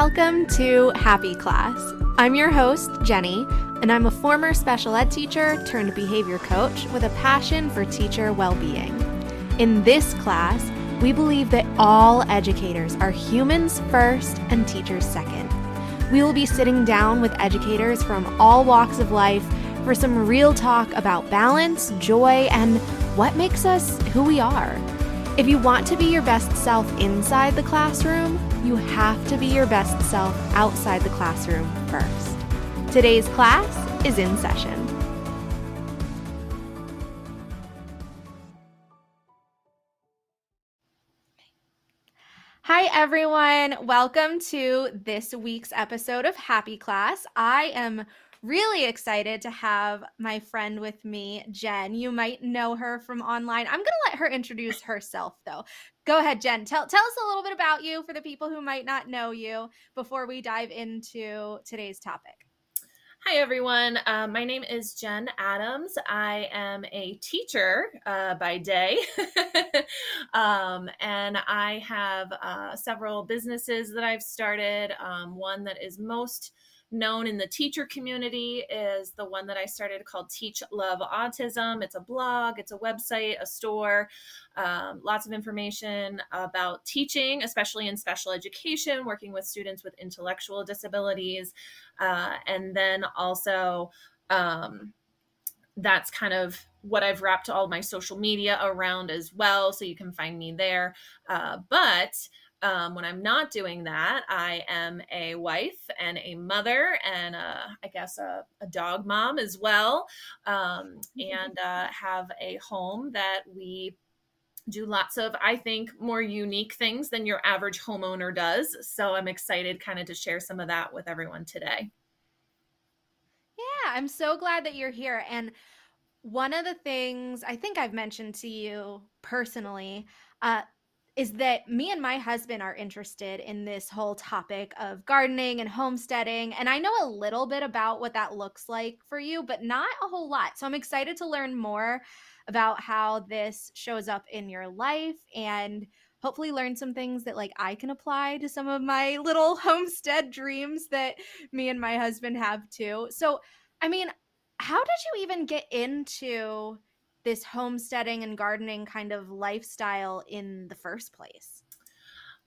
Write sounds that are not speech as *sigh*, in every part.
Welcome to Happi Class. I'm your host, Jenny, and I'm a former special ed teacher turned behavior coach with a passion for teacher well being. In this class, we believe that all educators are humans first and teachers second. We will be sitting down with educators from all walks of life for some real talk about balance, joy, and what makes us who we are. If you want to be your best self inside the classroom, you have to be your best self outside the classroom first. Today's class is in session. Hi, everyone. Welcome to this week's episode of Happi Class. I am really excited to have my friend with me, Jenn. You might know her from online. I'm going to let her introduce herself, though. Go ahead, Jenn. Tell, tell us a little bit about you for the people who might not know you before we dive into today's topic. Hi, everyone. Uh, my name is Jenn Adams. I am a teacher uh, by day, *laughs* um, and I have uh, several businesses that I've started. Um, one that is most known in the teacher community is the one that I started called Teach Love Autism. It's a blog, it's a website, a store, um, lots of information about teaching, especially in special education, working with students with intellectual disabilities. Uh, and then also, um, that's kind of what I've wrapped all my social media around as well. So you can find me there. Uh, but um, when I'm not doing that, I am a wife and a mother and a, I guess a, a dog mom as well, um, *laughs* and uh, have a home that we do lots of, I think, more unique things than your average homeowner does. So I'm excited kind of to share some of that with everyone today. Yeah, I'm so glad that you're here. And one of the things I think I've mentioned to you personally, uh, is that me and my husband are interested in this whole topic of gardening and homesteading. And I know a little bit about what that looks like for you, but not a whole lot. So I'm excited to learn more about how this shows up in your life and hopefully learn some things that like I can apply to some of my *laughs* little homestead dreams that me and my husband have too. So, I mean, how did you even get into this homesteading and gardening kind of lifestyle in the first place?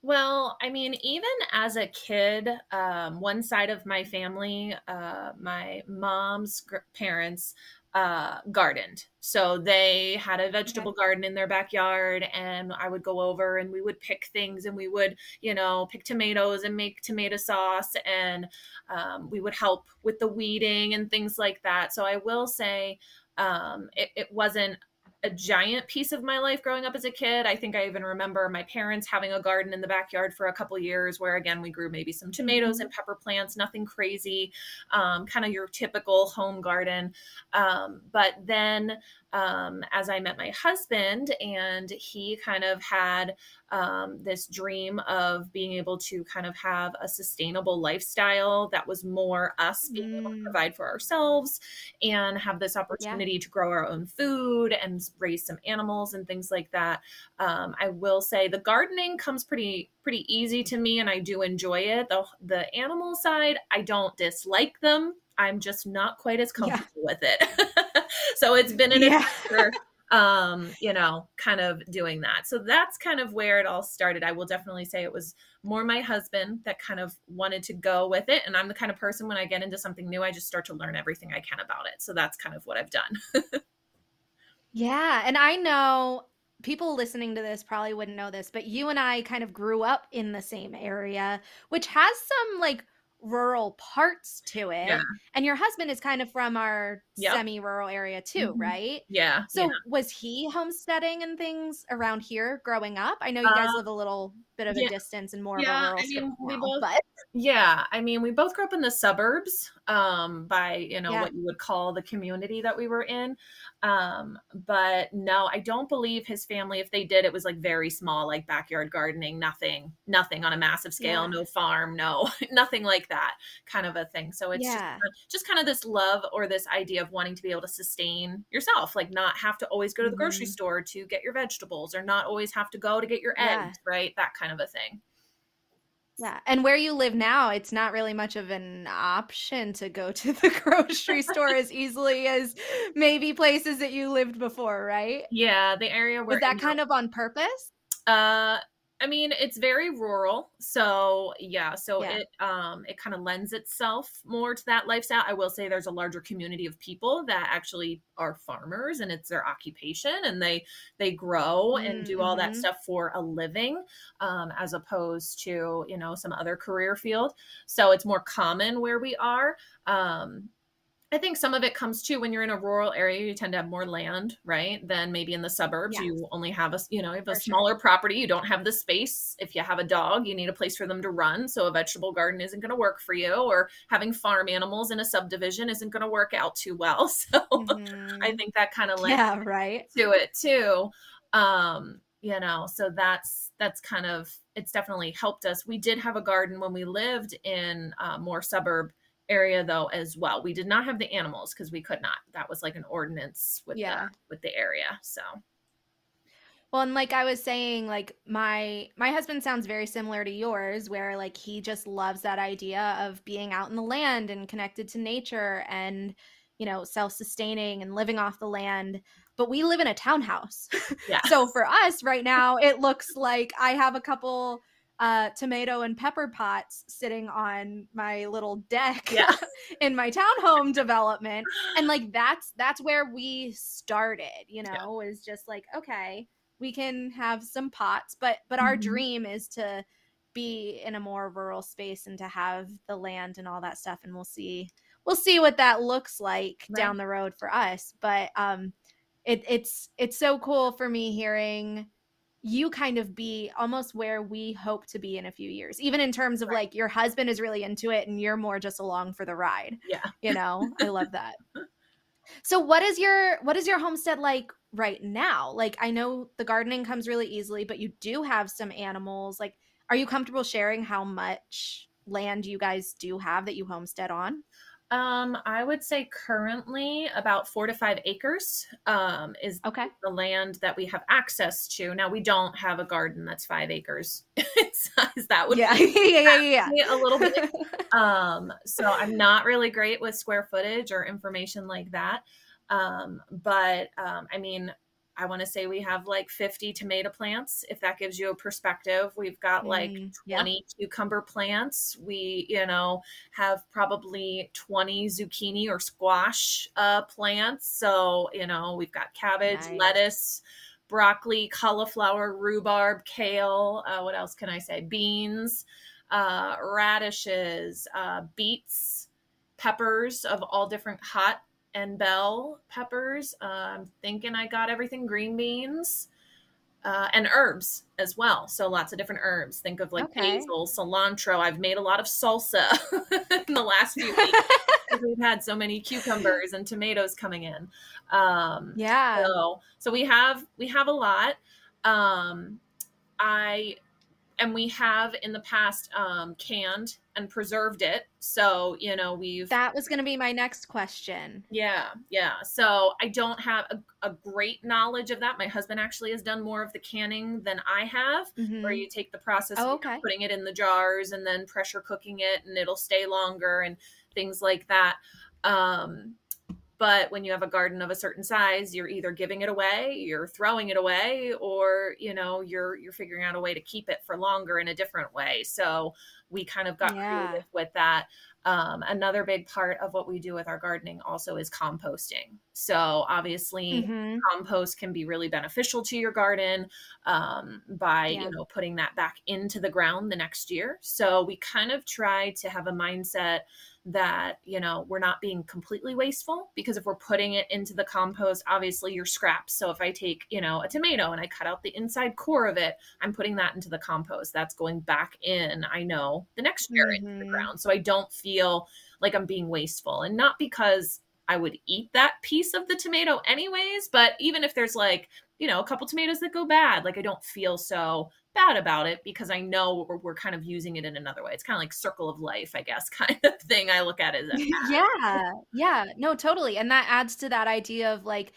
Well, I mean, even as a kid, um, one side of my family, uh, my mom's parents, uh, gardened. So they had a vegetable okay. garden in their backyard, and I would go over and we would pick things and we would, you know, pick tomatoes and make tomato sauce, and um, we would help with the weeding and things like that. So I will say, um, it, it wasn't a giant piece of my life growing up as a kid. I think I even remember my parents having a garden in the backyard for a couple years where again we grew maybe some tomatoes mm-hmm. and pepper plants, nothing crazy, um, kind of your typical home garden. Um, but then um, as I met my husband, and he kind of had um, this dream of being able to kind of have a sustainable lifestyle that was more us being mm. able to mm. provide for ourselves and have this opportunity yeah. to grow our own food and raise some animals and things like that. Um, I will say the gardening comes pretty pretty easy to me, and I do enjoy it. The the animal side, I don't dislike them. I'm just not quite as comfortable yeah. with it. *laughs* so it's been an yeah. adventure um you know kind of doing that. So that's kind of where it all started. I will definitely say it was more my husband that kind of wanted to go with it and i'm the kind of person when i get into something new i just start to learn everything i can about it. So that's kind of what i've done. *laughs* Yeah and i know people listening to this probably wouldn't know this but you and i kind of grew up in the same area which has some like rural parts to it. Yeah. And your husband is kind of from our yep. semi rural area too, mm-hmm. right? Yeah. So yeah. was he homesteading and things around here growing up? I know you guys uh, live a little bit of a distance and more yeah, of a rural I mean, we now, both, but yeah, I mean, we both grew up in the suburbs um, by, you know, yeah. what you would call the community that we were in. Um, but no, I don't believe his family, if they did, it was like very small, like backyard gardening, nothing, nothing on a massive scale, yeah. no farm, no, *laughs* nothing like that kind of a thing. So it's yeah. just, just kind of this love or this idea of wanting to be able to sustain yourself, like not have to always go to the mm-hmm. grocery store to get your vegetables or not always have to go to get your eggs, right? That kind of a thing. Yeah, and where you live now, it's not really much of an option to go to the *laughs* grocery *laughs* store as easily as maybe places that you lived before, right? Yeah, the area Was where that kind of on purpose? Uh, I mean, it's very rural, so yeah, so Yeah. it um it kind of lends itself more to that lifestyle. I will say there's a larger community of people that actually are farmers and it's their occupation and they they grow and Mm, do all that mhm. stuff for a living um as opposed to, you know, some other career field. So it's more common where we are. Um I think some of it comes too when you're in a rural area, you tend to have more land, right? Than maybe in the suburbs. You only have a, you know, you have a for sure. smaller property. You don't have the space. If you have a dog, you need a place for them to run. So a vegetable garden isn't going to work for you, or having farm animals in a subdivision isn't going to work out too well. *laughs* So I Mhm. think that kind of lends Yeah, right? to it too. Um, you know, so that's that's kind of it's definitely helped us. We did have a garden when we lived in a more suburb area though as well. We did not have the animals because we could not. That was like an ordinance with the Yeah. with the area. So Well, and like I was saying, like my my husband sounds very similar to yours, where like he just loves that idea of being out in the land and connected to nature and, you know, self-sustaining and living off the land. But we live in a townhouse. yeah. *laughs* So for us right now, it looks like I have a couple uh, tomato and pepper pots sitting on my little deck Yeah. *laughs* in my townhome development, and like that's that's where we started. You Yeah. know, is just like okay, we can have some pots, but but our Mhm. dream is to be in a more rural space and to have the land and all that stuff, and we'll see we'll see what that looks like Right. down the road for us. But um, it, it's it's so cool for me hearing you kind of be almost where we hope to be in a few years even in terms of Right. like your husband is really into it and you're more just along for the ride Yeah. you know? I love *laughs* that. So what is your what is your homestead like right now? Like i know the gardening comes really easily but you do have some animals. Like are you comfortable sharing how much land you guys do have that you homestead on Um, I would say currently about four to five acres um, is okay the land that we have access to. Now we don't have a garden that's five acres *laughs* in size. That would yeah *laughs* yeah yeah be a little bit *laughs* um so i'm not really great with square footage or information like that um but um i mean i want to say we have like 50 tomato plants if that gives you a perspective. We've got like Mm, yeah. 20 cucumber plants. We you know have probably 20 zucchini or squash uh plants. So you know we've got cabbage Nice. lettuce broccoli cauliflower rhubarb kale uh, what else can i say? Beans uh, radishes, uh, beets, peppers of all different hot and bell peppers. Uh, I'm thinking I got everything green beans. Uh, and herbs as well. So lots of different herbs. Think of like Okay. basil, cilantro. I've made a lot of salsa *laughs* in the last few weeks *laughs* we've had so many cucumbers and tomatoes coming in. Um, yeah so so we have we have a lot. Um, I and we have in the past um, canned and preserved it. So you know we've That was going to be my next question. yeah yeah. So I don't have a, a great knowledge of that. My husband actually has done more of the canning than I have, where Mhm. you take the process Oh, of okay. putting it in the jars and then pressure cooking it, and it'll stay longer and things like that. Um, but when you have a garden of a certain size you're either giving it away you're throwing it away or you know you're you're figuring out a way to keep it for longer in a different way so we kind of got Yeah. creative with that um, another big part of what we do with our gardening also is composting so obviously Mhm. compost can be really beneficial to your garden um, by Yeah. you know putting that back into the ground the next year so we kind of try to have a mindset that you know we're not being completely wasteful because if we're putting it into the compost obviously your scraps so if i take you know a tomato and i cut out the inside core of it i'm putting that into the compost. That's going back in i know the next year into the Mhm. ground. So i don't feel like i'm being wasteful. And not because i would eat that piece of the tomato anyways but even if there's like you know a couple tomatoes that go bad like i don't feel so bad about it because I know we're, we're kind of using it in another way. It's kind of like circle of life, I guess, *laughs* kind of thing. I look at it as a *laughs* yeah. Yeah. No, totally. And that adds to that idea of like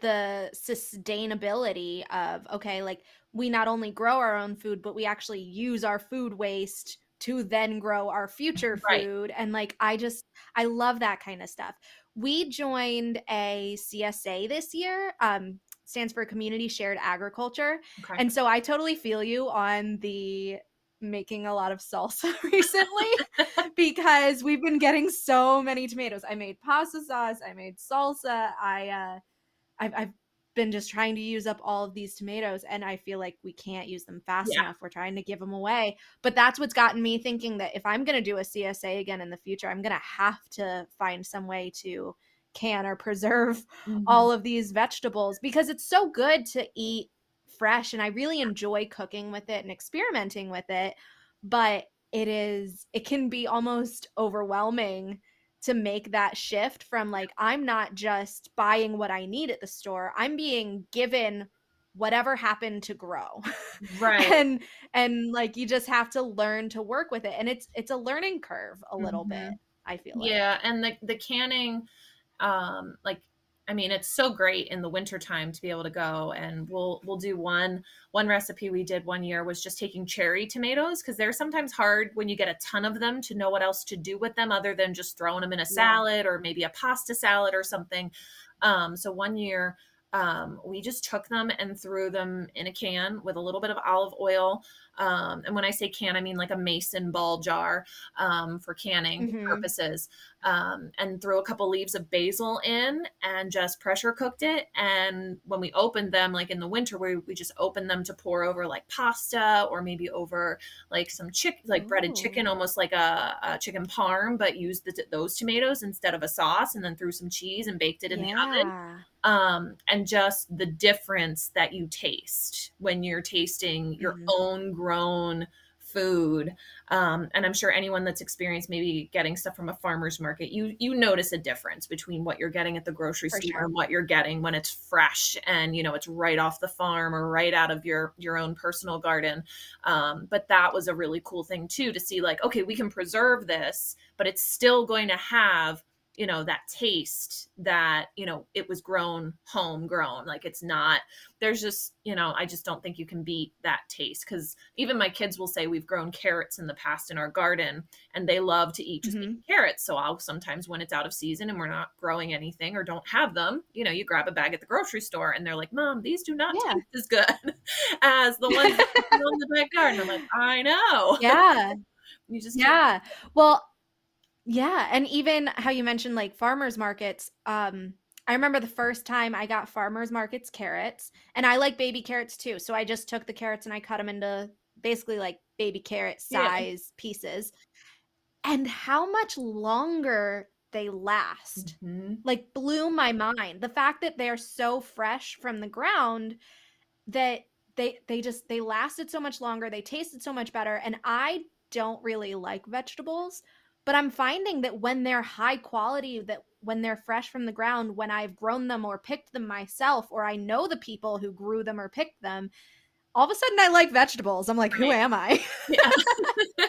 the sustainability of okay like we not only grow our own food but we actually use our food waste to then grow our future food right. and like i just i love that kind of stuff we joined a csa this year um stands for community shared agriculture okay. and so i totally feel you on the making a lot of salsa *laughs* recently *laughs* because we've been getting so many tomatoes i made pasta sauce i made salsa i uh I've, I've been just trying to use up all of these tomatoes and I feel like we can't use them fast yeah. enough. We're trying to give them away. But that's what's gotten me thinking that if I'm going to do a CSA again in the future, I'm going to have to find some way to can or preserve mm-hmm. all of these vegetables because it's so good to eat fresh and I really enjoy cooking with it and experimenting with it, but it is it can be almost overwhelming to make that shift from like I'm not just buying what I need at the store. I'm being given whatever happened to grow. *laughs* Right. and and like you just have to learn to work with it and it's it's a learning curve a little mm-hmm. bit, I feel like. Yeah, and the the canning um like I mean, it's so great in the wintertime to be able to go and we'll we'll do one one recipe we did one year was just taking cherry tomatoes because they're sometimes hard when you get a ton of them to know what else to do with them other than just throwing them in a salad yeah. or maybe a pasta salad or something. Um, so one year um, we just took them and threw them in a can with a little bit of olive oil. Um, and when I say can, I mean like a mason ball jar um, for canning mm-hmm. purposes. Um, and threw a couple leaves of basil in and just pressure cooked it. And when we opened them, like in the winter, we, we just opened them to pour over like pasta or maybe over like some chick, like Ooh. breaded chicken, almost like a, a chicken parm, but used the, those tomatoes instead of a sauce and then threw some cheese and baked it in yeah. the oven um, and just the difference that you taste when you're tasting your mm-hmm. own grown food um, and i'm sure anyone that's experienced maybe getting stuff from a farmer's market you you notice a difference between what you're getting at the grocery For store sure. and what you're getting when it's fresh and you know it's right off the farm or right out of your your own personal garden um, but that was a really cool thing too to see like okay we can preserve this but it's still going to have you know that taste that you know it was grown homegrown like it's not there's just you know i just don't think you can beat that taste because even my kids will say we've grown carrots in the past in our garden and they love to eat just mm-hmm. carrots so i'll sometimes when it's out of season and we're not growing anything or don't have them you know you grab a bag at the grocery store and they're like mom these do not yeah. taste as good *laughs* as the ones in the back garden. I'm like i know. Yeah. *laughs* You just yeah. Well yeah, and even how you mentioned like farmers markets, um I remember the first time I got farmers markets carrots, and I like baby carrots too. So I just took the carrots and I cut them into basically like baby carrot size yeah. pieces. And how much longer they last mm-hmm. like blew my mind. The fact that they're so fresh from the ground that they they just they lasted so much longer, they tasted so much better and I don't really like vegetables but i'm finding that when they're high quality that when they're fresh from the ground when i've grown them or picked them myself or i know the people who grew them or picked them all of a sudden i like vegetables. I'm like who am i? *laughs* Yeah. *laughs*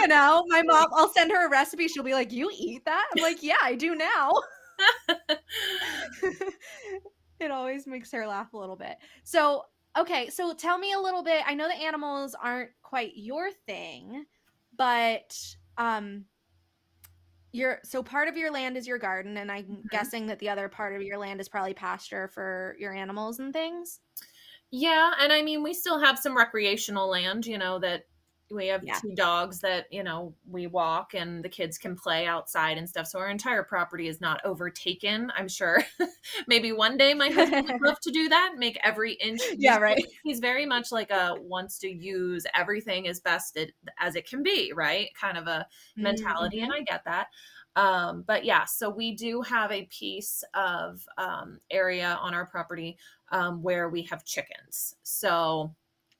you know my mom i'll send her a recipe. She'll be like you eat that? I'm like yeah i do now. *laughs* It always makes her laugh a little bit. So okay so tell me a little bit. I know the animals aren't quite your thing but um your so part of your land is your garden and i'm mm-hmm. guessing that the other part of your land is probably pasture for your animals and things yeah and i mean we still have some recreational land you know that we have yeah. two dogs that you know we walk and the kids can play outside and stuff so our entire property is not overtaken i'm sure. *laughs* Maybe one day my husband would *laughs* love to do that make every inch yeah right. He's very much like a wants to use everything as best it, as it can be right? Kind of a mentality mm-hmm. and i get that. Um, but yeah so we do have a piece of um, area on our property um, where we have chickens. So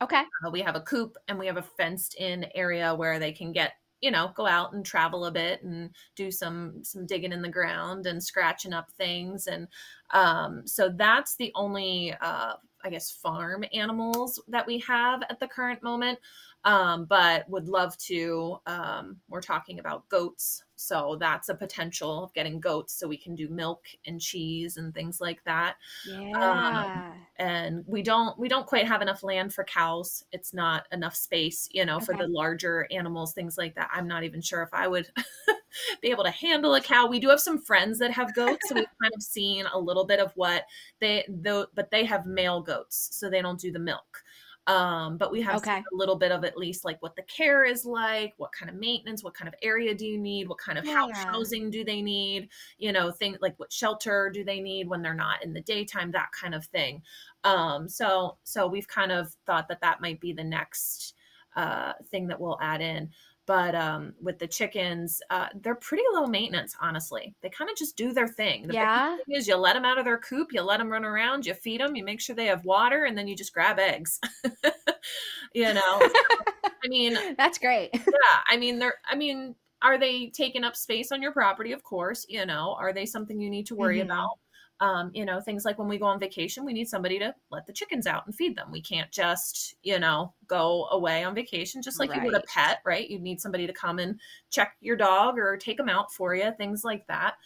Okay. Uh, we have a coop and we have a fenced in area where they can get you know go out and travel a bit and do some some digging in the ground and scratching up things and um, so that's the only uh, i guess farm animals that we have at the current moment um, but would love to. Um, we're talking about goats, so that's a potential of getting goats so we can do milk and cheese and things like that. Yeah. Um, and we don't we don't quite have enough land for cows. It's not enough space, you know, for the larger animals, things like that. I'm not even sure if I would *laughs* be able to handle a cow. We do have some friends that have goats, so we've kind of seen a little bit of what they though, but they have male goats, so they don't do the milk. Um, but we have Okay. a little bit of at least like what the care is like, what kind of maintenance, what kind of area do you need, what kind of house Yeah. housing do they need, you know, things like what shelter do they need when they're not in the daytime, that kind of thing. Um, so so we've kind of thought that that might be the next uh, thing that we'll add in. But um, with the chickens, uh, they're pretty low maintenance, honestly. They kind of just do their thing. The Yeah. thing is you let them out of their coop, you let them run around, you feed them, you make sure they have water, and then you just grab eggs. *laughs* you know, *laughs* I mean, That's great. *laughs* yeah, I mean, they're, I mean, are they taking up space on your property? Of course, you know, are they something you need to worry Mhm. about? Um, you know, things like when we go on vacation, we need somebody to let the chickens out and feed them. We can't just, you know, go away on vacation just like you would a pet, right? You need somebody to come and check your dog or take them out for you, things like that.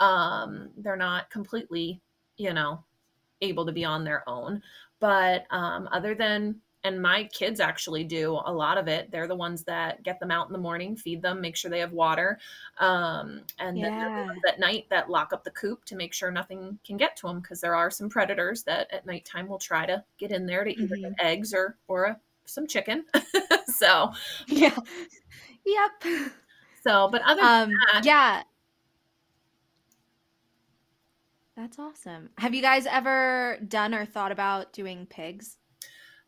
Um, they're not completely, you know, able to be on their own. But um, other than, and my kids actually do a lot of it. They're the ones that get them out in the morning, feed them, make sure they have water. Um, and then they're the ones at night that lock up the coop to make sure nothing can get to them because there are some predators that at nighttime will try to get in there to either Mhm. get eggs or, or a, some chicken. *laughs* so, *laughs* Yeah. Yep. so, but other than Um, that, yeah. That's awesome. Have you guys ever done or thought about doing pigs?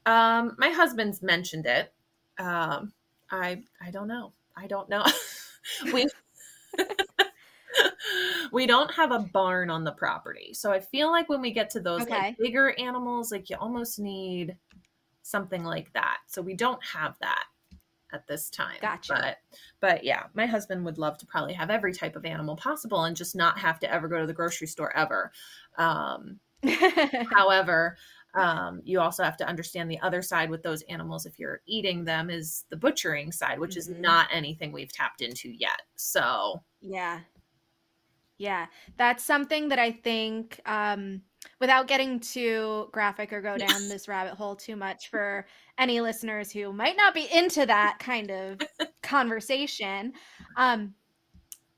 Um, my husband's mentioned it. Um, I I don't know. I don't know. *laughs* we *laughs* we don't have a barn on the property, so I feel like when we get to those Okay. like bigger animals, like you almost need something like that. So we don't have that at this time. Gotcha. But but yeah, my husband would love to probably have every type of animal possible and just not have to ever go to the grocery store ever. Um, *laughs* However, um, you also have to understand the other side with those animals. If you're eating them, is the butchering side, which is Mhm. not anything we've tapped into yet. So, Yeah. Yeah. That's something that I think, um, without getting too graphic or go down this rabbit hole too much for any listeners who might not be into that kind of *laughs* conversation, um,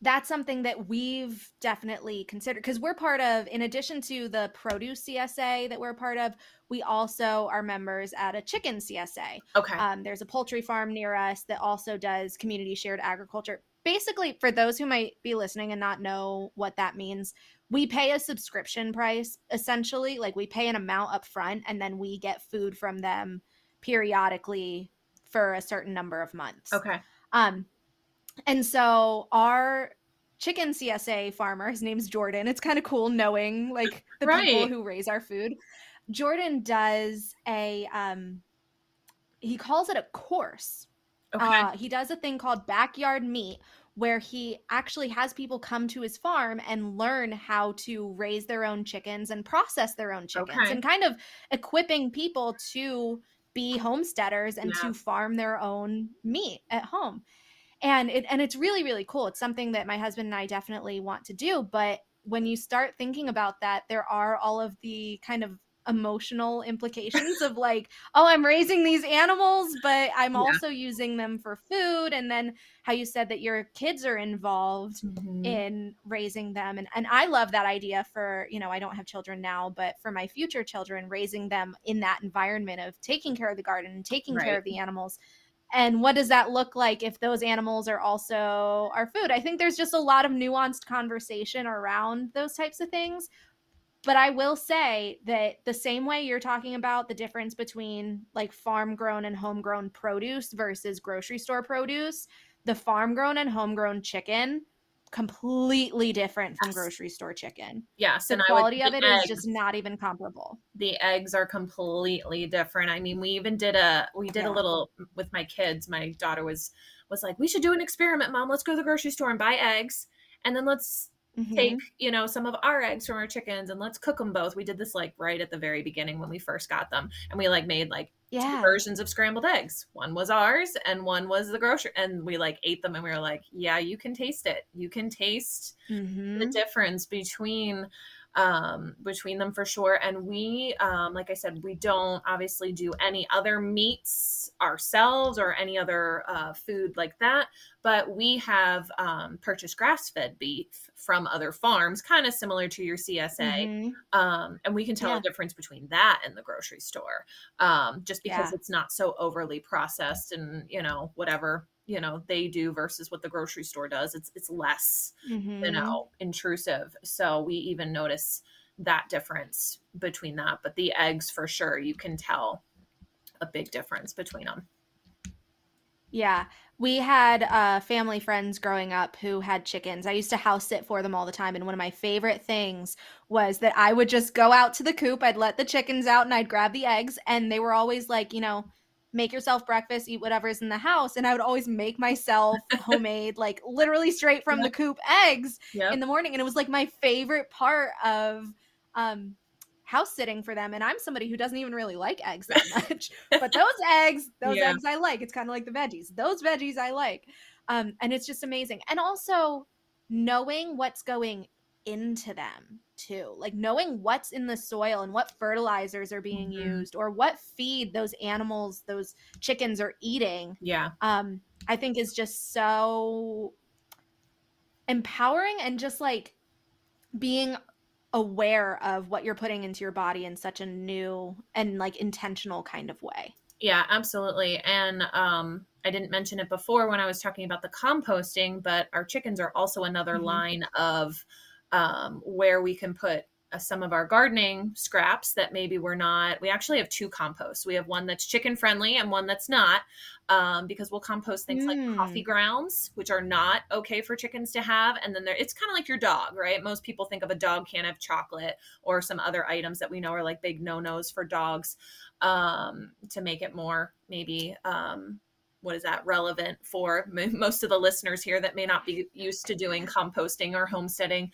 that's something that we've definitely considered because we're part of, in addition to the produce CSA that we're a part of, we also are members at a chicken CSA. okay. Um, there's a poultry farm near us that also does community shared agriculture. Basically, for those who might be listening and not know what that means, we pay a subscription price essentially. Like we pay an amount up front and then we get food from them periodically for a certain number of months. okay. Um, and so our chicken CSA farmer, his name's Jordan. It's kind of cool knowing like *laughs* the people who raise our food. Jordan does a um he calls it a course. Okay. Uh, he does a thing called backyard meat where he actually has people come to his farm and learn how to raise their own chickens and process their own chickens Okay. and kind of equipping people to be homesteaders and Yeah. to farm their own meat at home. And it and it's really really cool. It's something that my husband and I definitely want to do, but when you start thinking about that, there are all of the kind of emotional implications of *laughs* like, oh, I'm raising these animals, but I'm Yeah. also using them for food. And then how you said that your kids are involved Mhm. in raising them. And, and I love that idea for, you know, I don't have children now, but for my future children, raising them in that environment of taking care of the garden and taking care of the animals. And what does that look like if those animals are also our food? I think there's just a lot of nuanced conversation around those types of things. But I will say that the same way you're talking about the difference between like farm grown and homegrown produce versus grocery store produce, the farm grown and homegrown chicken completely different from Yes. grocery store chicken. yes. The and I would quality of it is eggs- just not even comparable. the eggs are completely different. I mean, we even did a we did Yeah. a little with my kids. My daughter was was like, "We should do an experiment, mom. Let's go to the grocery store and buy eggs, and then let's take Mhm. you know some of our eggs from our chickens and let's cook them both we did this like right at the very beginning when we first got them and we like made like two versions of scrambled eggs one was ours and one was the grocery and we like ate them and we were like yeah you can taste it you can taste the Mhm. difference between um between them for sure and we um like i said we don't obviously do any other meats ourselves or any other uh food like that but we have um purchased grass-fed beef from other farms kind of similar to your csa Mhm. um, and we can tell Yeah. the difference between that and the grocery store um, just because Yeah. it's not so overly processed and you know whatever you know they do versus what the grocery store does it's it's less you Mhm. know intrusive so we even notice that difference between that but the eggs for sure you can tell a big difference between them Yeah. We had uh, family friends growing up who had chickens. I used to house sit for them all the time. And one of my favorite things was that I would just go out to the coop, I'd let the chickens out, and I'd grab the eggs. And they were always like, you know, make yourself breakfast, eat whatever's in the house. And I would always make myself *laughs* homemade, like literally straight from the coop eggs yep in the morning. And it was like my favorite part of um, house sitting for them. And I'm somebody who doesn't even really like eggs that *laughs* much. but those eggs, those Yeah. eggs I like. It's kind of like the veggies. Those veggies I like. Um, and it's just amazing. And also knowing what's going into them too. Like knowing what's in the soil and what fertilizers are being Mhm. used or what feed those animals, those chickens are eating yeah um i think is just so empowering and just like being aware of what you're putting into your body in such a new and like intentional kind of way Yeah, absolutely. And um, I didn't mention it before when I was talking about the composting, but our chickens are also another Mhm. line of um, where we can put uh, some of our gardening scraps that maybe we're not. We actually have two composts. We have one that's chicken friendly and one that's not, um, because we'll compost things like Mm. coffee grounds, which are not okay for chickens to have. And then there, it's kind of like your dog, right? Most people think of a dog can't have chocolate or some other items that we know are like big no nos for dogs um, to make it more maybe um, what is that relevant for m- most of the listeners here that may not be used to doing composting or homesteading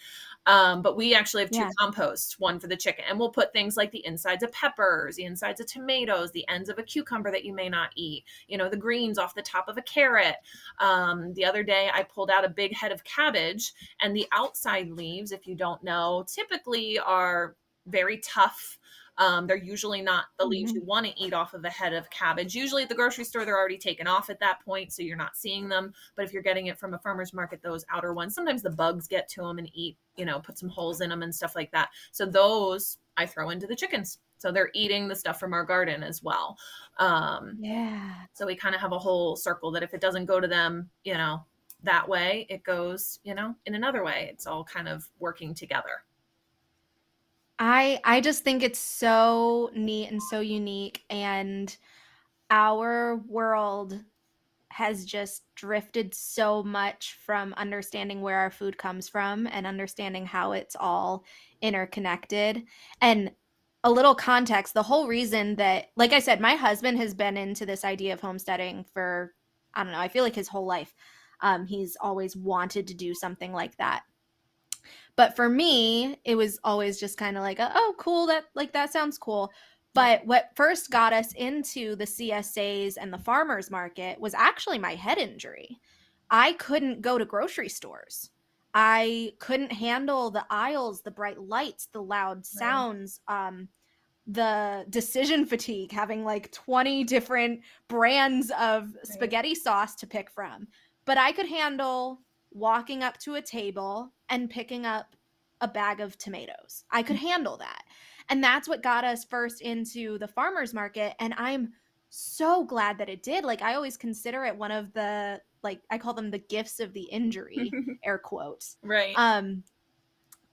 um, but we actually have two Yeah. composts one for the chicken and we'll put things like the insides of peppers the insides of tomatoes the ends of a cucumber that you may not eat you know the greens off the top of a carrot um, the other day i pulled out a big head of cabbage and the outside leaves if you don't know typically are very tough um, they're usually not the leaves you want to eat off of a head of cabbage. Usually at the grocery store, they're already taken off at that point, so you're not seeing them. But if you're getting it from a farmer's market, those outer ones, sometimes the bugs get to them and eat, you know, put some holes in them and stuff like that. So those I throw into the chickens. So they're eating the stuff from our garden as well. Um, yeah so we kind of have a whole circle that if it doesn't go to them, you know, that way, it goes, you know, in another way. It's all kind of working together. I I just think it's so neat and so unique and our world has just drifted so much from understanding where our food comes from and understanding how it's all interconnected. And a little context, the whole reason that like I said my husband has been into this idea of homesteading for I don't know, I feel like his whole life. Um he's always wanted to do something like that. But for me, it was always just kind of like, oh, cool, that like that sounds cool. But what first got us into the CSAs and the farmers market was actually my head injury. I couldn't go to grocery stores. I couldn't handle the aisles, the bright lights, the loud sounds, um, the decision fatigue, having like 20 different brands of spaghetti sauce to pick from. But I could handle walking up to a table and picking up a bag of tomatoes. I could handle that. And that's what got us first into the farmers market. And I'm so glad that it did. Like, I always consider it one of the, like, I call them the gifts of the injury, *laughs* air quotes. right. Um,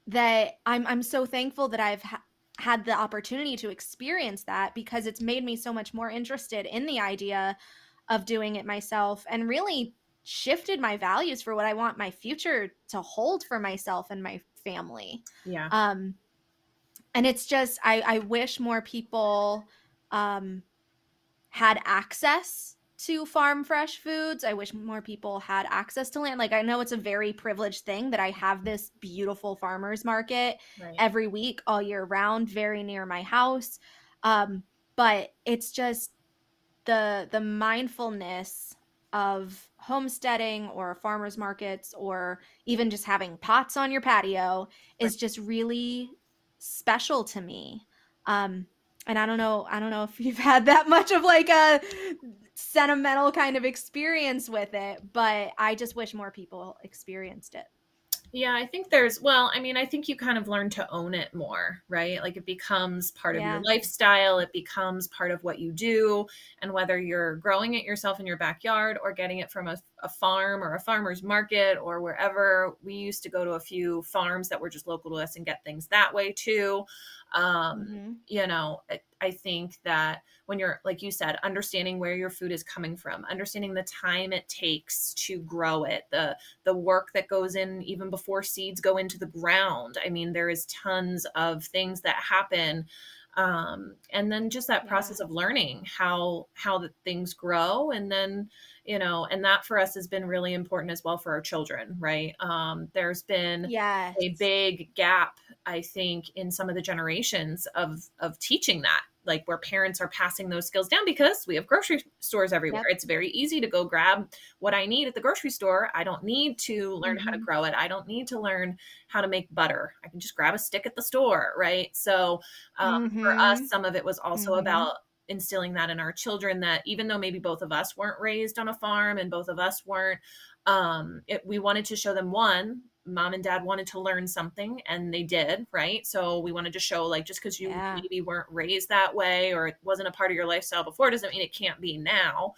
that I'm, I'm so thankful that I've ha- had the opportunity to experience that because it's made me so much more interested in the idea of doing it myself and really shifted my values for what I want my future to hold for myself and my family. yeah. Um, and it's just I, I wish more people um, had access to farm fresh foods. I wish more people had access to land. Like I know it's a very privileged thing that I have this beautiful farmers market right. every week all year round very near my house. Um, but it's just the the mindfulness of homesteading or farmers markets or even just having pots on your patio is just really special to me. Um, and I don't know, I don't know if you've *laughs* had that much of like a sentimental kind of experience with it, but I just wish more people experienced it. Yeah, I think there's, well, I mean, I think you kind of learn to own it more, right? Like it becomes part of your lifestyle, it becomes part of what you do. And whether you're growing it yourself in your backyard or getting it from a, a farm or a farmer's market or wherever, we used to go to a few farms that were just local to us and get things that way too. Um, mm-hmm. You know, I, I think that when you're, like you said, understanding where your food is coming from, understanding the time it takes to grow it, the the work that goes in even before seeds go into the ground. I mean, there is tons of things that happen um, and then just that process yeah. of learning how how the things grow and then you know and that for us has been really important as well for our children right um, there's been yes. a big gap i think in some of the generations of of teaching that like where parents are passing those skills down because we have grocery stores everywhere. Yep. It's very easy to go grab what I need at the grocery store. I don't need to learn mm-hmm. how to mm-hmm. grow it. I don't need to learn how to make butter. I can just grab a stick at the store, right? So um, mm-hmm. for us, mm-hmm. some of it was also mm-hmm. about instilling that in our children that even though maybe both of us weren't raised on a farm and both of us weren't um, it, we wanted to show them one mom and dad wanted to learn something and they did right so we wanted to show like just because you yeah. maybe weren't raised that way or it wasn't a part of your lifestyle before doesn't mean it can't be now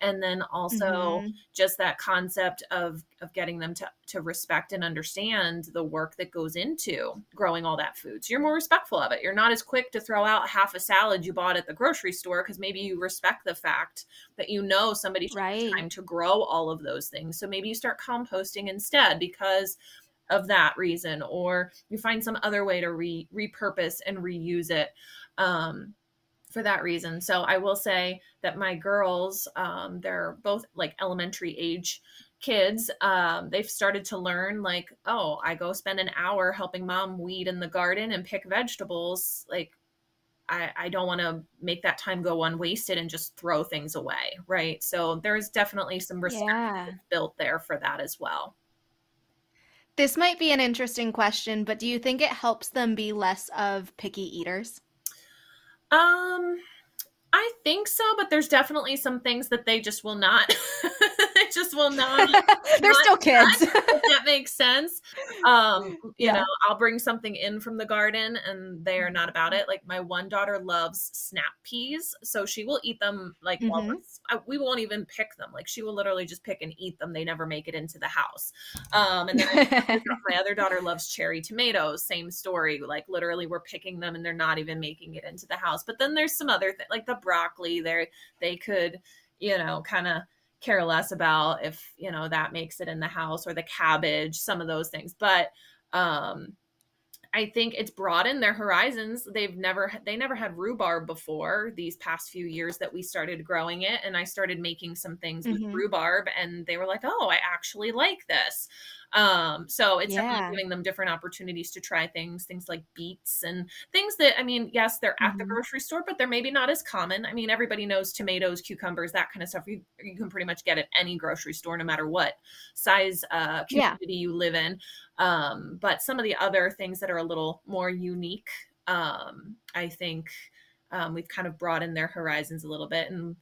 and then also mm-hmm. just that concept of of getting them to to respect and understand the work that goes into growing all that food so you're more respectful of it you're not as quick to throw out half a salad you bought at the grocery store because maybe you respect the fact that you know somebody took right. time to grow all of those things so maybe you start composting instead because of that reason or you find some other way to re- repurpose and reuse it um, for that reason. So I will say that my girls, um, they're both like elementary age kids. Um, they've started to learn like, oh, I go spend an hour helping mom weed in the garden and pick vegetables. Like, I, I don't want to make that time go unwasted and just throw things away. Right. So there's definitely some respect yeah. built there for that as well. This might be an interesting question, but do you think it helps them be less of picky eaters? Um, I think so, but there's definitely some things that they just will not *laughs* *laughs* just will not. *laughs* They're not still kids. that *laughs* makes sense. Um, you yeah. know, I'll bring something in from the garden and they are not about it. Like my one daughter loves snap peas, so she will eat them like mm-hmm. we won't even pick them. Like she will literally just pick and eat them. They never make it into the house. Um, and then my other daughter loves cherry tomatoes. Same story. Like literally, we're picking them and they're not even making it into the house. But then there's some other things like the broccoli. There, they could, you know, kind of care less about if you know that makes it in the house or the cabbage some of those things but um I think it's broadened their horizons. They've never they never had rhubarb before these past few years that we started growing it and I started making some things mm-hmm. with rhubarb and they were like, "Oh, I actually like this." Um, so it's yeah. definitely giving them different opportunities to try things, things like beets and things that I mean, yes, they're mm-hmm. at the mm-hmm. grocery store, but they're maybe not as common. I mean, everybody knows tomatoes, cucumbers, that kind of stuff. You, you can pretty much get at any grocery store, no matter what size uh, community yeah. you live in. Um, but some of the other things that are a little more unique, um, I think um, we've kind of broadened their horizons a little bit. And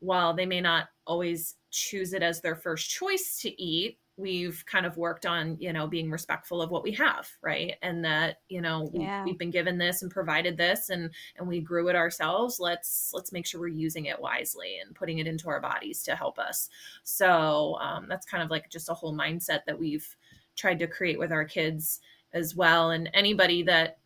while they may not always choose it as their first choice to eat, we've kind of worked on you know being respectful of what we have right? And that you know yeah. we, have been given this and provided this and and we grew it ourselves. Let's let's make sure we're using it wisely and putting it into our bodies to help us. So um, that's kind of like just a whole mindset that we've tried to create with our kids as well. And anybody that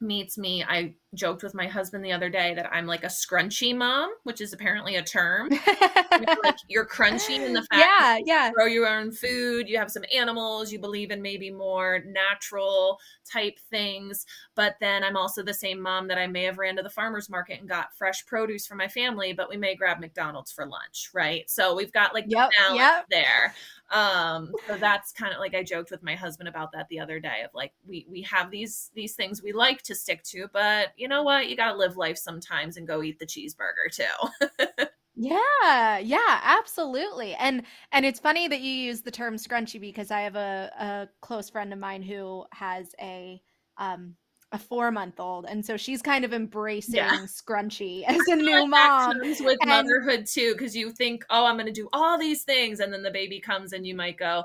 meets me i joked with my husband the other day that I'm like a scrunchy mom, which is apparently a term. *laughs* you're, like, you're crunchy in the fact yeah, yeah. grow your own food, you have some animals, you believe in maybe more natural type things. But then I'm also the same mom that I may have ran to the farmer's market and got fresh produce for my family, but we may grab McDonald's for lunch, right? So we've got like yep, the balance yep. there um so that's kind of like i joked with my husband about that the other day of like we we have these these things we like to stick to but you know what? You got to live life sometimes and go eat the cheeseburger too. *laughs* Yeah yeah absolutely. And and it's funny that you use the term scrunchy because i have a, a close friend of mine who has a um a four month old and so she's kind of embracing yeah. scrunchy *laughs* as a new mom with and, motherhood too because you think oh i'm going to do all these things and then the baby comes and you might go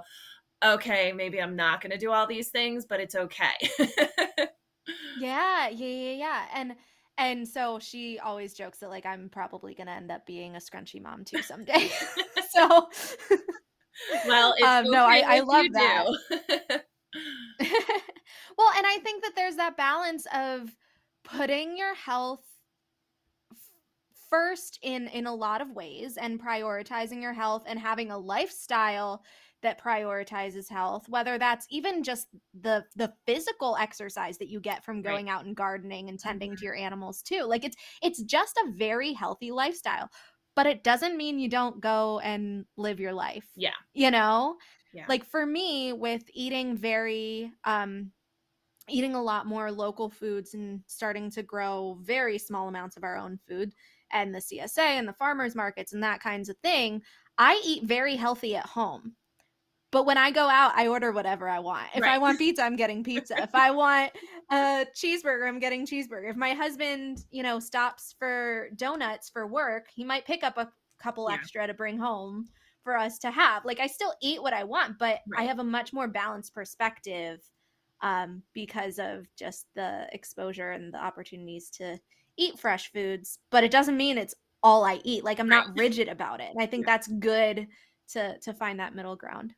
okay maybe i'm not going to do all these things but it's okay. *laughs* Yeah yeah yeah yeah and and so she always jokes that like i'm probably going to end up being a scrunchy mom too someday. *laughs* So well um, no i, I love that well, and I think that there's that balance of putting your health first in in a lot of ways and prioritizing your health and having a lifestyle that prioritizes health whether that's even just the the physical exercise that you get from going right. out and gardening and tending mm-hmm. to your animals too like it's it's just a very healthy lifestyle but it doesn't mean you don't go and live your life yeah you know yeah. like for me with eating very um eating a lot more local foods and starting to grow very small amounts of our own food and the CSA and the farmers markets and that kinds of thing, I eat very healthy at home. But when I go out, I order whatever I want. If right. I want pizza, I'm getting *laughs* pizza. if I want a cheeseburger, I'm getting cheeseburger. If my husband, you know, stops for donuts for work, he might pick up a couple yeah. extra to bring home for us to have. Like I still eat what I want, but right. I have a much more balanced perspective um, because of just the exposure and the opportunities to eat fresh foods. But it doesn't mean it's all I eat. Like I'm not *laughs* rigid about it. And I think that's good to to find that middle ground.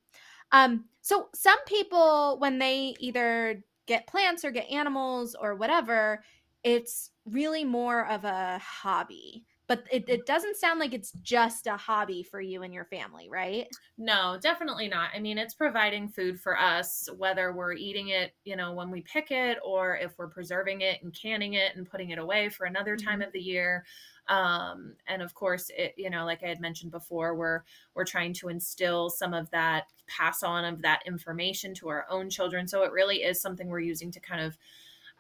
Um, so some people when they either get plants or get animals or whatever, it's really more of a hobby but it, it doesn't sound like it's just a hobby for you and your family right? No definitely not. I mean it's providing food for us whether we're eating it you know when we pick it or if we're preserving it and canning it and putting it away for another time mm-hmm. of the year. Um, and of course it you know like i had mentioned before we're we're trying to instill some of that pass on of that information to our own children. So it really is something we're using to kind of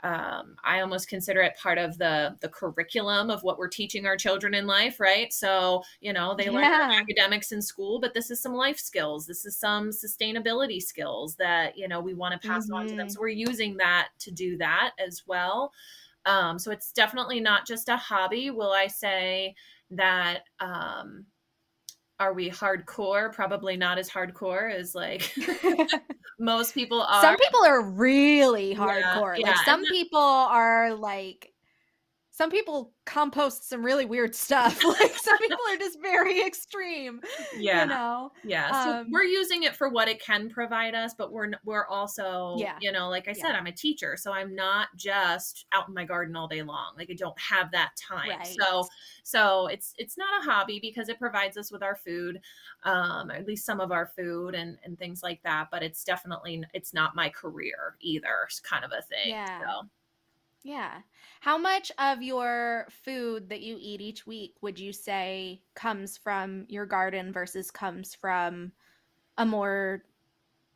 um, I almost consider it part of the the curriculum of what we're teaching our children in life, right? So you know they yeah. learn academics in school, but this is some life skills. This is some sustainability skills that you know we want to pass mm-hmm. on to them. Mm-hmm. So we're using that to do that as well. Um, so it's definitely not just a hobby. Will I say that? Um, are we hardcore? Probably not as hardcore as like *laughs* *laughs* most people are. Some people are really hardcore. Yeah, yeah. Like some people are like some people compost some really weird stuff. *laughs* Like some people are just very extreme. Yeah. You know. Yeah. So um, we're using it for what it can provide us, but we're we're also, yeah. you know, like I said, yeah. I'm a teacher, so I'm not just out in my garden all day long. Like I don't have that time. Right. So so it's it's not a hobby because it provides us with our food, um, at least some of our food and and things like that. But it's definitely it's not my career either, kind of a thing. Yeah. So. Yeah. How much of your food that you eat each week would you say comes from your garden versus comes from a more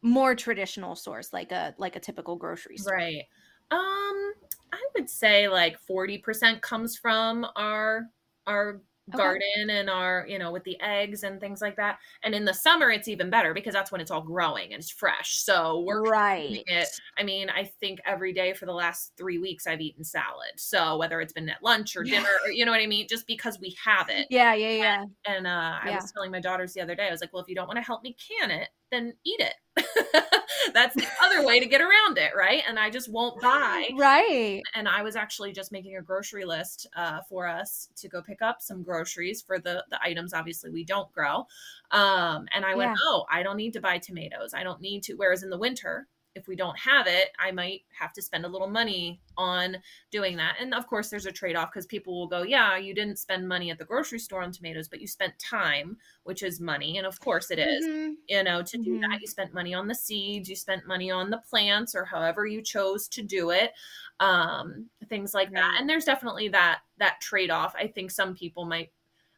more traditional source like a like a typical grocery store? Right. Um I would say like 40% comes from our our okay. garden and our you know with the eggs and things like that. And in the summer it's even better because that's when it's all growing and it's fresh. So we're right it. I mean i think every day for the last three weeks i've eaten salad. So whether it's been at lunch or dinner *laughs* or you know what i mean? Just because we have it. Yeah yeah yeah. And, and uh, i was telling my daughters the other day i was like well if you don't want to help me can it then eat it. *laughs* That's the other way to get around it right? And i just won't buy. Right. And i was actually just making a grocery list uh, for us to go pick up some groceries for the the items obviously we don't grow. Um, and i went yeah. oh i don't need to buy tomatoes. I don't need to whereas in the winter if we don't have it, I might have to spend a little money on doing that. And of course, there's a trade off because people will go, Yeah, you didn't spend money at the grocery store on tomatoes, but you spent time, which is money. And of course, it is, Mhm. you know, to do Mhm. that. You spent money on the seeds, you spent money on the plants, or however you chose to do it. Um, things like that. And there's definitely that that trade off. I think some people might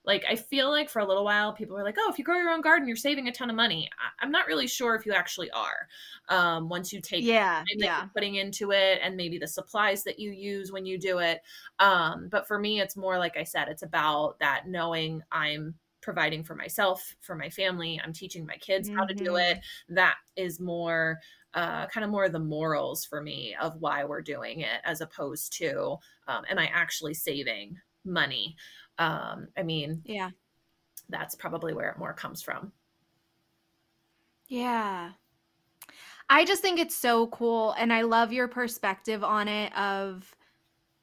like I feel like for a little while people were like, "Oh, if you grow your own garden, you're saving a ton of money." I, I'm not really sure if you actually are. Um, once you take Yeah, yeah. you're putting into it and maybe the supplies that you use when you do it. Um, but for me, it's more like I said, it's about that knowing I'm providing for myself, for my family. I'm teaching my kids how to do it. That is more uh, kind of more the morals for me of why we're doing it as opposed to um, am I actually saving money? Um, I mean, Yeah. that's probably where it more comes from. Yeah. I just think it's so cool and I love your perspective on it of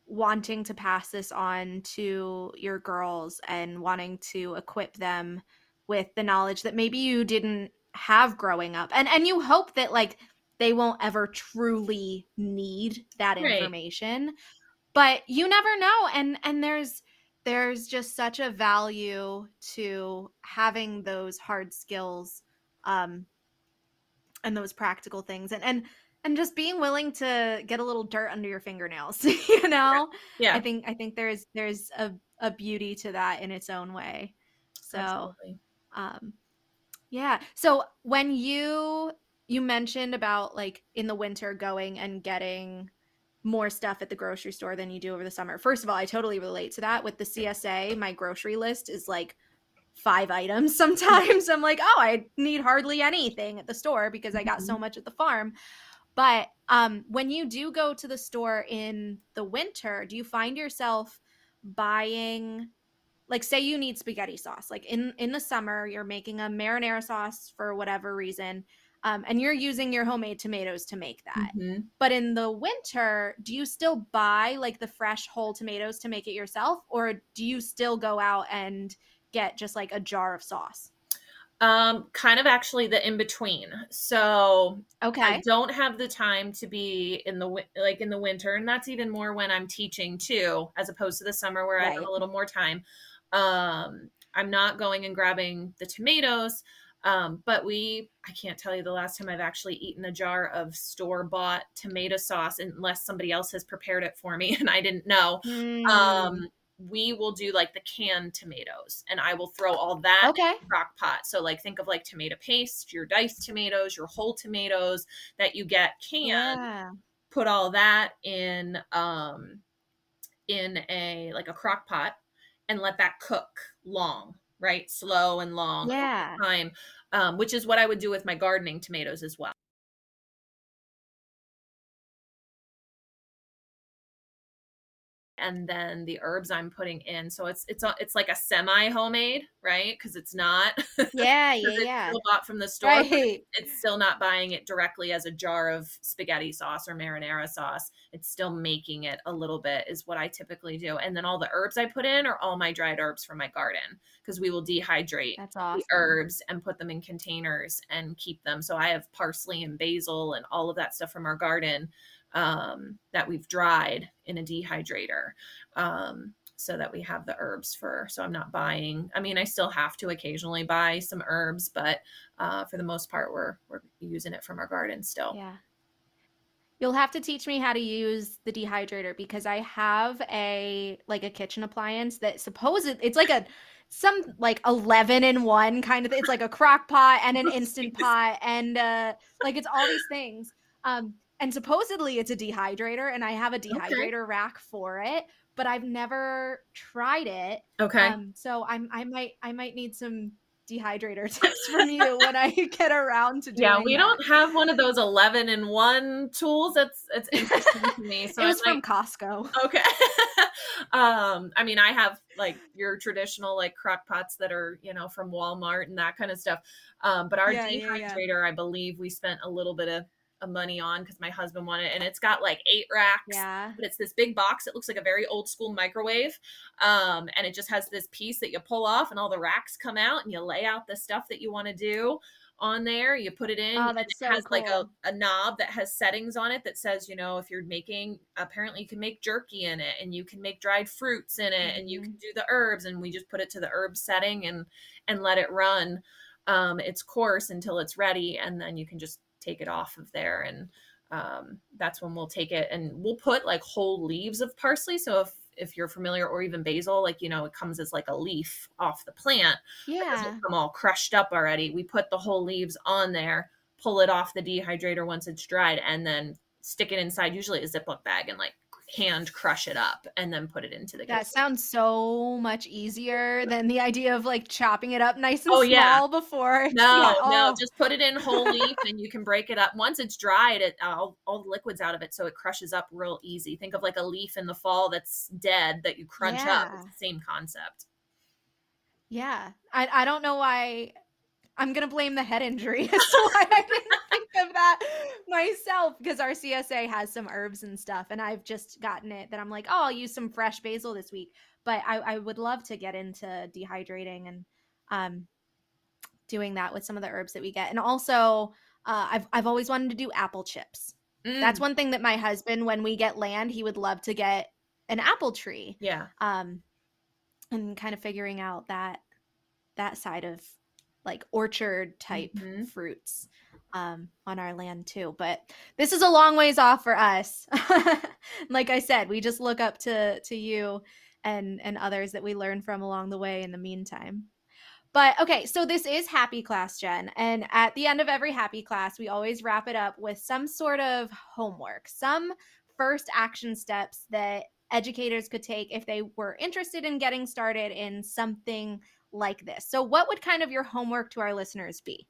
wanting to pass this on to your girls and wanting to equip them with the knowledge that maybe you didn't have growing up. And and you hope that like they won't ever truly need that Right. information. But you never know and and there's there's just such a value to having those hard skills um and those practical things and and and just being willing to get a little dirt under your fingernails *laughs* you know? Yeah, i think i think there's there's a, a beauty to that in its own way. So absolutely. um yeah. So when you you mentioned about like in the winter going and getting more stuff at the grocery store than you do over the summer. First of all i totally relate to that. With the csa my grocery list is like five items *laughs* sometimes. I'm like oh i need hardly anything at the store because i got so much at the farm. But um when you do go to the store in the winter do you find yourself buying like say you need spaghetti sauce like in in the summer you're making a marinara sauce for whatever reason um, and you're using your homemade tomatoes to make that Mhm. but in the winter do you still buy like the fresh whole tomatoes to make it yourself or do you still go out and get just like a jar of sauce Um, kind of actually the in between. So okay, I don't have the time to be in the like in the winter, and that's even more when I'm teaching too, as opposed to the summer where I have a little more time. Um, I'm not going and grabbing the tomatoes. Um, but we, I can't tell you the last time I've actually eaten a jar of store bought tomato sauce unless somebody else has prepared it for me *laughs* and I didn't know. Hmm. Um, we will do like the canned tomatoes and I will throw all that okay crock pot. So like think of like tomato paste, your diced tomatoes, your whole tomatoes that you get canned, yeah put all that in um in a like a crock pot and let that cook long, right? Slow and long yeah time. Um, which is what I would do with my gardening tomatoes as well. And then the herbs I'm putting in. So it's it's it's like a semi homemade, right? Because it's not *laughs* yeah yeah it's yeah still bought from the store. but right It's still not buying it directly as a jar of spaghetti sauce or marinara sauce. It's still making it a little bit is what I typically do. And then all the herbs I put in are all my dried herbs from my garden because we will dehydrate that's the herbs and put them in containers and keep them. So I have parsley and basil and all of that stuff from our garden um, that we've dried in a dehydrator um, so that we have the herbs for. So I'm not buying. I mean, I still have to occasionally buy some herbs, but uh, for the most part, we're we're using it from our garden still. Yeah. You'll have to teach me how to use the dehydrator because I have a like a kitchen appliance that supposed it's like a some like 11 in one kind of thing. It's like a crock pot and an *laughs* instant pot and uh like it's all these things. Um and supposedly it's a dehydrator and I have a dehydrator rack for it, but I've never tried it. Okay. Um so I'm I might I might need some dehydrator *laughs* tips from you when I *laughs* get around to doing yeah, we that. don't have one of those 11 in one tools. That's it's interesting to me. *laughs* So it was I'm from like, Costco. Okay. um, I mean, I have like your traditional like crock pots that are, you know, from Walmart and that kind of stuff. Um, but our Yeah, yeah, yeah. dehydrator, I believe we spent a little bit of money on because my husband wanted it and it's got like eight racks. Yeah. But it's this big box. It looks like a very old school microwave. Um, and it just has this piece that you pull off and all the racks come out and you lay out the stuff that you want to do on there. You put it in, Oh, and it that's so has like a, a knob that has settings on it that says, you know, if you're making, apparently you can make jerky in it and you can make dried fruits in it and you can Mhm. do the herbs. And we just put it to the herb setting and, and let it run um, its course until it's ready. And then you can just take it off of there. And um, that's when we'll take it and we'll put like whole leaves of parsley. So if, if you're familiar or even basil, like, you know, it comes as like a leaf off the plant Yeah. come all crushed up already. We put the whole leaves on there, pull it off the dehydrator once it's dried, and then stick it inside, usually a Ziploc bag, and like hand crush it up and then put it into the That sounds so much easier than the idea of like chopping it up nice and Oh, yeah. small before. *laughs* No, yeah, no, oh. just put it in whole leaf and you can break it up. Once it's dried, it all, all the liquids out of it, so it crushes up real easy. Think of like a leaf in the fall that's dead that you crunch up. Yeah. It's the same concept. Yeah. I, I don't know why I'm gonna blame the head injury *laughs* to why I didn't think of that myself because our CSA has some herbs and stuff and I've just gotten it that I'm like, oh I'll use some fresh basil this week. But I, I would love to get into dehydrating and um doing that with some of the herbs that we get. And also uh, I've I've always wanted to do apple chips. That's Mm, one thing that my husband, when we get land, he would love to get an apple tree. yeah. Um, and kind of figuring out that that side of like orchard type Mhm. fruits um, on our land too. But this is a long ways off for us. *laughs* like I said, we just look up to to you and and others that we learn from along the way in the meantime. But okay, so this is Happi Class, Jenn. And at the end of every Happi Class, we always wrap it up with some sort of homework, some first action steps that educators could take if they were interested in getting started in something like this. So, what would kind of your homework to our listeners be?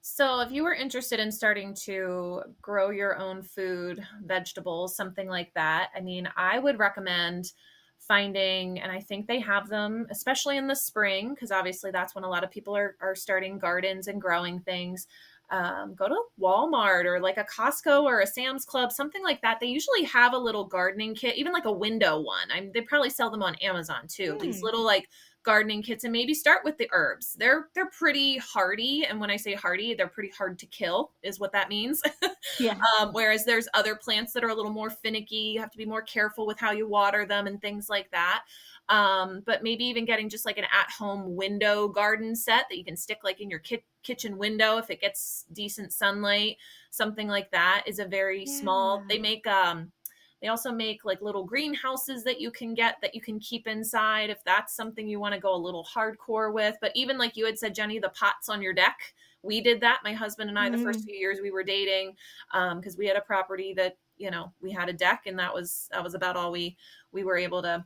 So, if you were interested in starting to grow your own food, vegetables, something like that, I mean, I would recommend finding, and I think they have them, especially in the spring, because obviously that's when a lot of people are, are starting gardens and growing things. Um, go to Walmart or like a Costco or a Sam's Club, something like that. They usually have a little gardening kit, even like a window one. I mean, they probably sell them on Amazon too. These Hmm. little like gardening kits and maybe start with the herbs. They're they're pretty hardy and when I say hardy, they're pretty hard to kill is what that means. *laughs* Yeah. um, whereas there's other plants that are a little more finicky. You have to be more careful with how you water them and things like that. Um, but maybe even getting just like an at-home window garden set that you can stick like in your ki- kitchen window if it gets decent sunlight, something like that is a very small. They make um they also make like little greenhouses that you can get that you can keep inside if that's something you want to go a little hardcore with. But even like you had said, Jenny, the pots on your deck, we did that. My husband and I, the mm-hmm. first few years we were dating, um, because we had a property that you know we had a deck, and that was that was about all we we were able to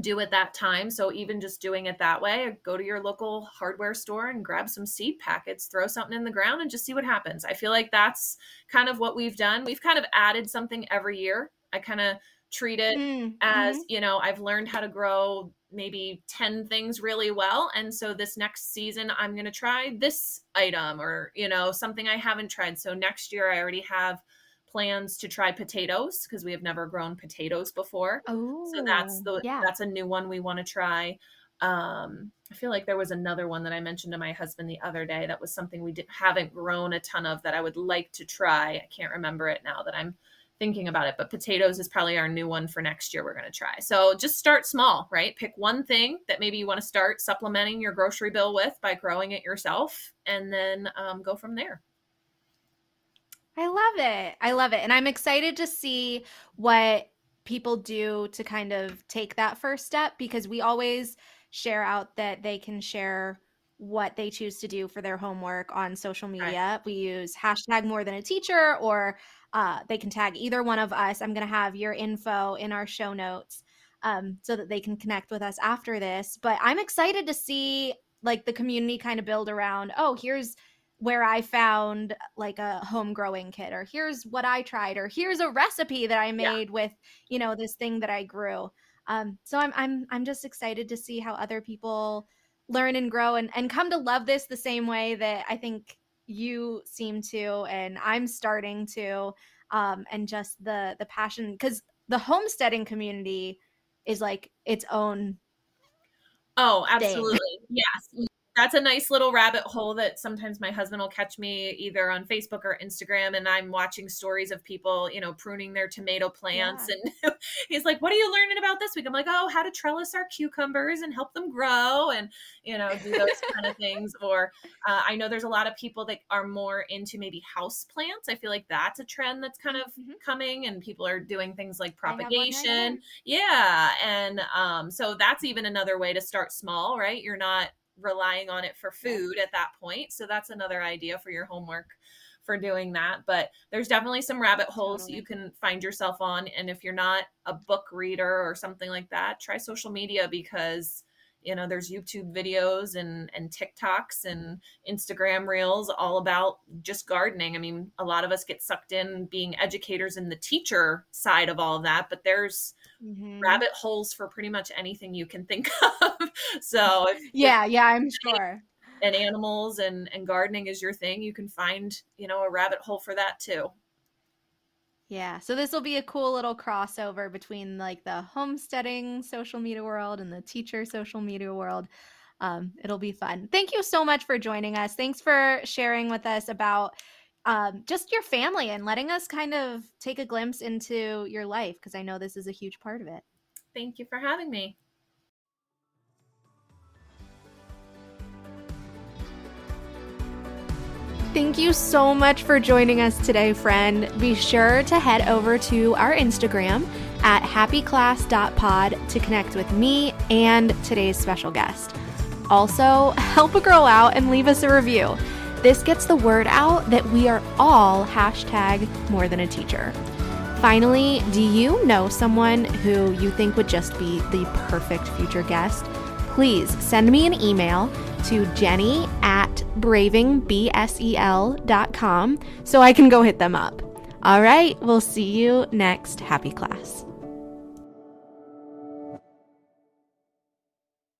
do at that time. So even just doing it that way, go to your local hardware store and grab some seed packets, throw something in the ground and just see what happens. I feel like that's kind of what we've done. We've kind of added something every year. I kind of treat it Mm, as, mhm. you know, I've learned how to grow maybe 10 things really well and so this next season I'm going to try this item or, you know, something I haven't tried. So next year I already have plans to try potatoes because we have never grown potatoes before Oh, so that's the yeah. that's a new one we want to try um i feel like there was another one that i mentioned to my husband the other day that was something we did, haven't grown a ton of that i would like to try i can't remember it now that i'm thinking about it but potatoes is probably our new one for next year we're going to try so just start small right pick one thing that maybe you want to start supplementing your grocery bill with by growing it yourself and then um, go from there I love it. I love it. And I'm excited to see what people do to kind of take that first step because we always share out that they can share what they choose to do for their homework on social Right. media. We use hashtag more than a teacher, or uh, they can tag either one of us. I'm going to have your info in our show notes um, so that they can connect with us after this. But I'm excited to see like the community kind of build around, oh, here's where I found like a home growing kit, or here's what I tried, or here's a recipe that I yeah made with, you know, this thing that I grew. Um, so I'm I'm I'm just excited to see how other people learn and grow and, and come to love this the same way that I think you seem to and I'm starting to. Um, and just the the passion because the homesteading community is like its own oh thing. absolutely yes that's a nice little rabbit hole that sometimes my husband will catch me either on Facebook or Instagram and I'm watching stories of people, you know, pruning their tomato plants yeah. and *laughs* he's like, "What are you learning about this week?" I'm like, "Oh, how to trellis our cucumbers and help them grow and, you know, do those *laughs* kind of things." Or uh, I know there's a lot of people that are more into maybe house plants. I feel like that's a trend that's kind of mm-hmm. coming and people are doing things like propagation. Yeah, and um so that's even another way to start small, right? You're not relying on it for food at that point. So that's another idea for your homework for doing that. But there's definitely some rabbit holes totally. you can find yourself on. And if you're not a book reader or something like that, try social media because you know there's youtube videos and and tiktoks and instagram reels all about just gardening i mean a lot of us get sucked in being educators in the teacher side of all of that but there's mm-hmm. rabbit holes for pretty much anything you can think *laughs* of *laughs* so yeah yeah i'm sure and animals and and gardening is your thing you can find you know a rabbit hole for that too yeah. So this will be a cool little crossover between like the homesteading social media world and the teacher social media world. Um, it'll be fun. Thank you so much for joining us. Thanks for sharing with us about um, just your family and letting us kind of take a glimpse into your life because I know this is a huge part of it. Thank you for having me. Thank you so much for joining us today, friend. Be sure to head over to our Instagram at happiclass.pod to connect with me and today's special guest. Also, help a girl out and leave us a review. This gets the word out that we are all hashtag more than a teacher. Finally, do you know someone who you think would just be the perfect future guest? Please send me an email to jenny at bravingbsel.com so I can go hit them up. All right, we'll see you next Happi Class.